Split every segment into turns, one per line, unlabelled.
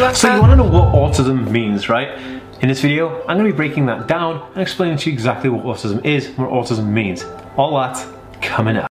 So you want to know what autism means, right? In this video, I'm going to be breaking that down and explaining to you exactly what autism is and what autism means. All that coming up.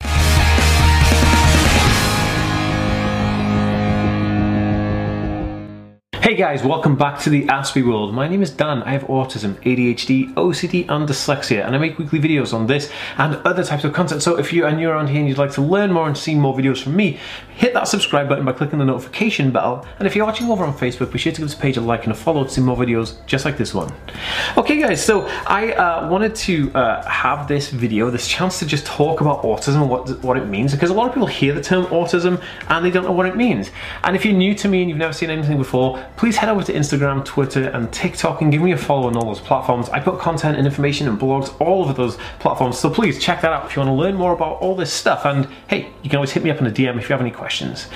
Guys, welcome back to the Aspie world. My name is Dan. I have autism, ADHD, OCD, and dyslexia, and I make weekly videos on this and other types of content. So if you are new around here and you'd like to learn more and see more videos from me, hit that subscribe button by clicking the notification bell. And if you're watching over on Facebook, be sure to give this page a like and a follow to see more videos just like this one. Okay guys, so I uh, wanted to uh, have this video, this chance to just talk about autism and what, what it means, because a lot of people hear the term autism and they don't know what it means. And if you're new to me and you've never seen anything before, please head over to Instagram, Twitter, and TikTok and give me a follow on all those platforms. I put content and information and blogs all over those platforms, so please check that out if you want to learn more about all this stuff. And hey, you can always hit me up in a DM if you have any questions.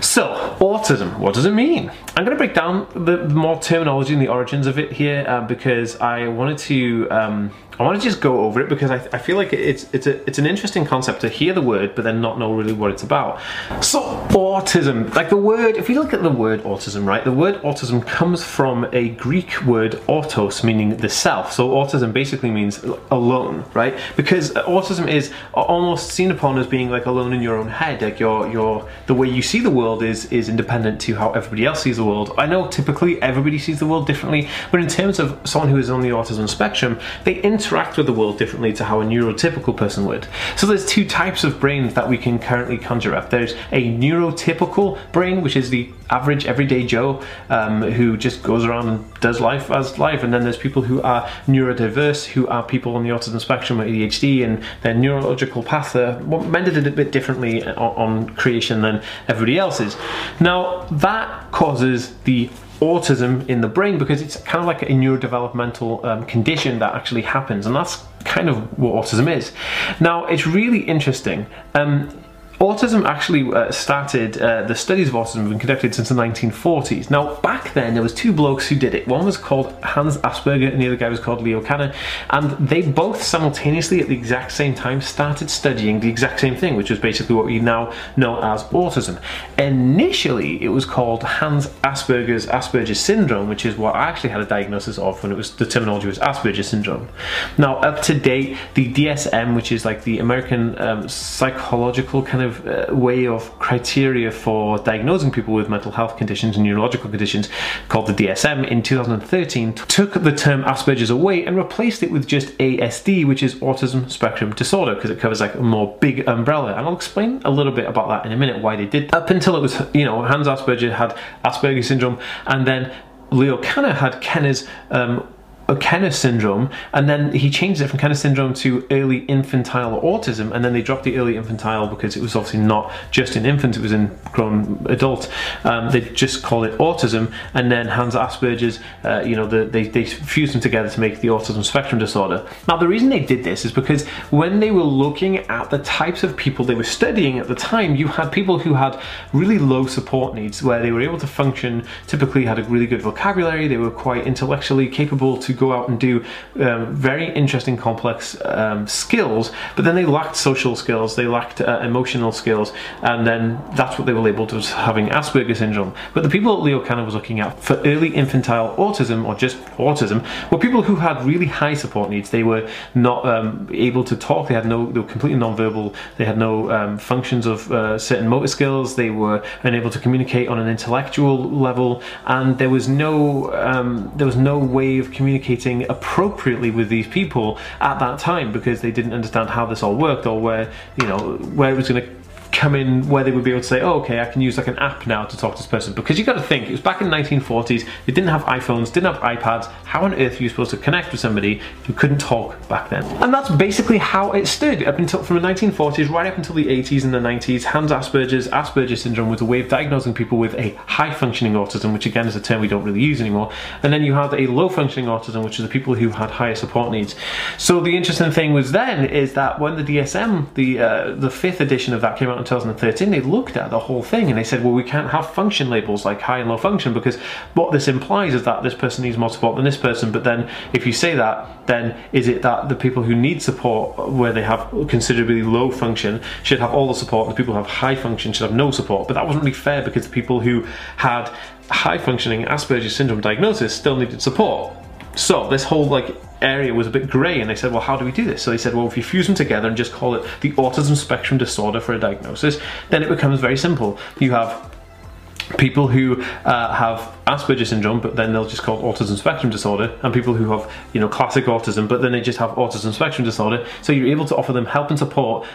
So, autism, what does it mean? I'm going to break down the more terminology and the origins of it here uh, because I wanted to um, I want to just go over it because I, I feel like it's it's a it's an interesting concept to hear the word but then not know really what it's about. So autism, like the word, if we look at the word autism, right, the word autism comes from a Greek word autos, meaning the self. So autism basically means alone, right? Because autism is almost seen upon as being like alone in your own head, like your your the way you see the world is is independent to how everybody else sees the world. I know typically everybody sees the world differently, but in terms of someone who is on the autism spectrum, they inter interact with the world differently to how a neurotypical person would. So there's two types of brains that we can currently conjure up. There's a neurotypical brain, which is the average everyday Joe um, who just goes around and does life as life, and then there's people who are neurodiverse, who are people on the autism spectrum or ADHD, and their neurological path are mended a bit differently on, on creation than everybody else's. Now that causes the autism in the brain because it's kind of like a neurodevelopmental um, condition that actually happens and that's kind of what autism is. Now it's really interesting. Um, Autism actually uh, started, uh, the studies of autism have been conducted since the 1940s. Now, back then, there was two blokes who did it. One was called Hans Asperger and the other guy was called Leo Kanner. And they both simultaneously, at the exact same time, started studying the exact same thing, which was basically what we now know as autism. Initially, it was called Hans Asperger's Asperger's syndrome, which is what I actually had a diagnosis of when it was the terminology was Asperger's syndrome. Now, up to date, the DSM, which is like the American um, psychological kind of of uh, way of criteria for diagnosing people with mental health conditions and neurological conditions called the DSM in 2013 took the term Asperger's away and replaced it with just ASD, which is autism spectrum disorder, because it covers like a more big umbrella. And I'll explain a little bit about that in a minute, why they did. That. Up until it was, you know, Hans Asperger had Asperger's syndrome, and then Leo Kanner had Kenner's um, Kenner syndrome, and then he changed it from Kenner syndrome to early infantile autism, and then they dropped the early infantile because it was obviously not just in infants; it was in grown adult. Um, they just called it autism, and then Hans Asperger's, uh, you know, the, they, they fused them together to make the autism spectrum disorder. Now, the reason they did this is because when they were looking at the types of people they were studying at the time, you had people who had really low support needs, where they were able to function, typically had a really good vocabulary, they were quite intellectually capable to go out and do um, very interesting, complex um, skills, but then they lacked social skills, they lacked uh, emotional skills, and then that's what they were labeled as having Asperger's syndrome. But the people that Leo Kanner was looking at for early infantile autism, or just autism, were people who had really high support needs. They were not um, able to talk, they had no, they were completely nonverbal, they had no um, functions of uh, certain motor skills, they were unable to communicate on an intellectual level, and there was no, um, there was no way of communicating communicating appropriately with these people at that time because they didn't understand how this all worked or where you know where it was going to come in where they would be able to say, oh, okay, I can use like an app now to talk to this person. Because you got to think, it was back in the 1940s, they didn't have iPhones, didn't have iPads. How on earth are you supposed to connect with somebody who couldn't talk back then? And that's basically how it stood up until from the 1940s right up until the 80s and the 90s. Hans Asperger's Asperger's syndrome was a way of diagnosing people with a high functioning autism, which again is a term we don't really use anymore. And then you had a low functioning autism, which is the people who had higher support needs. So the interesting thing was then is that when the DSM, the uh, the fifth edition of that came out in 2013, they looked at the whole thing and they said, well, we can't have function labels like high and low function because what this implies is that this person needs more support than this person. But then if you say that, then is it that the people who need support where they have considerably low function should have all the support and the people who have high function should have no support? But that wasn't really fair because the people who had high functioning Asperger's syndrome diagnosis still needed support. So this whole like area was a bit grey and they said, well, how do we do this? So they said, well, if you fuse them together and just call it the autism spectrum disorder for a diagnosis, then it becomes very simple. You have people who uh, have Asperger's syndrome, but then they'll just call it autism spectrum disorder, and people who have, you know, classic autism, but then they just have autism spectrum disorder. So you're able to offer them help and support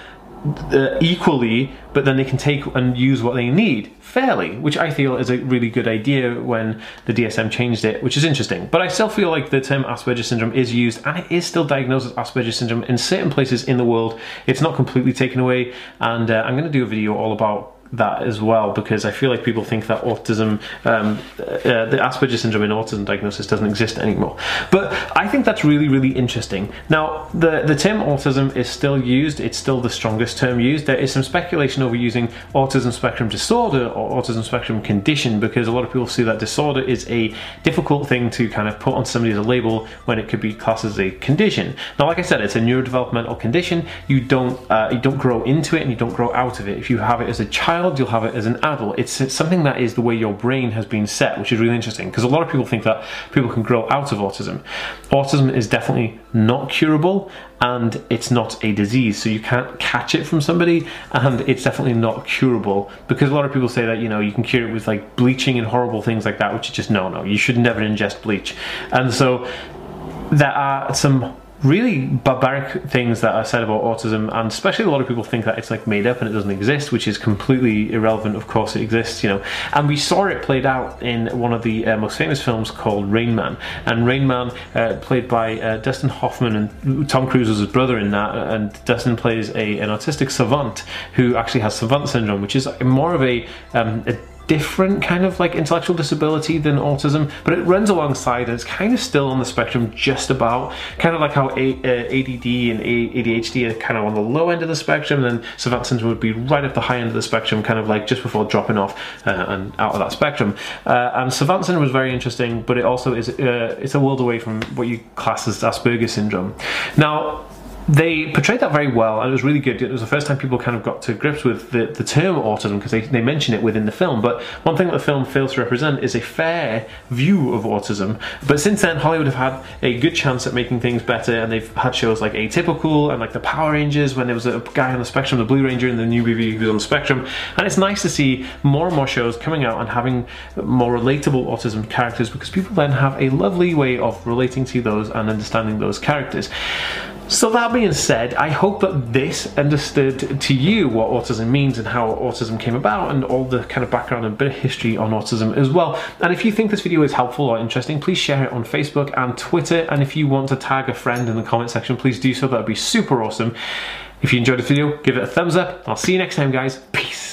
uh, equally, but then they can take and use what they need fairly, which I feel is a really good idea when the DSM changed it, which is interesting. But I still feel like the term Asperger's syndrome is used and it is still diagnosed as Asperger's syndrome in certain places in the world. It's not completely taken away, and uh, I'm going to do a video all about that as well because I feel like people think that autism, um, uh, the Asperger syndrome in autism diagnosis doesn't exist anymore. But I think that's really, really interesting. Now, the, the term autism is still used, it's still the strongest term used. There is some speculation over using autism spectrum disorder or autism spectrum condition because a lot of people see that disorder is a difficult thing to kind of put on somebody as a label when it could be classed as a condition. Now, like I said, it's a neurodevelopmental condition. You don't, uh, you don't grow into it and you don't grow out of it. If you have it as a child, child, you'll have it as an adult. It's, it's something that is the way your brain has been set, which is really interesting because a lot of people think that people can grow out of autism. Autism is definitely not curable and it's not a disease, so you can't catch it from somebody, and it's definitely not curable because a lot of people say that you know you can cure it with like bleaching and horrible things like that, which is just no, no, you should never ingest bleach. And so there are some really barbaric things that are said about autism, and especially a lot of people think that it's like made up and it doesn't exist, which is completely irrelevant. Of course, it exists, you know. And we saw it played out in one of the uh, most famous films called Rain Man. And Rain Man, uh, played by uh, Dustin Hoffman, and Tom Cruise was his brother in that. And Dustin plays a, an autistic savant who actually has savant syndrome, which is more of a, um, a different kind of like intellectual disability than autism, but it runs alongside and it's kind of still on the spectrum just about. Kind of like how a- uh, ADD and ADHD are kind of on the low end of the spectrum, and then savant syndrome would be right at the high end of the spectrum, kind of like just before dropping off uh, and out of that spectrum. Uh, and savant syndrome was very interesting, but it also is uh, it's a world away from what you class as Asperger's syndrome. Now, they portrayed that very well and it was really good. It was the first time people kind of got to grips with the, the term autism because they, they mention it within the film. But one thing that the film fails to represent is a fair view of autism. But since then, Hollywood have had a good chance at making things better and they've had shows like Atypical and like the Power Rangers when there was a guy on the spectrum, the Blue Ranger in the new movie who was on the spectrum. And it's nice to see more and more shows coming out and having more relatable autism characters because people then have a lovely way of relating to those and understanding those characters. So that being said, I hope that this understood to you what autism means and how autism came about and all the kind of background and bit of history on autism as well. And if you think this video is helpful or interesting, please share it on Facebook and Twitter. And if you want to tag a friend in the comment section, please do so. That would be super awesome. If you enjoyed the video, give it a thumbs up. I'll see you next time, guys. Peace.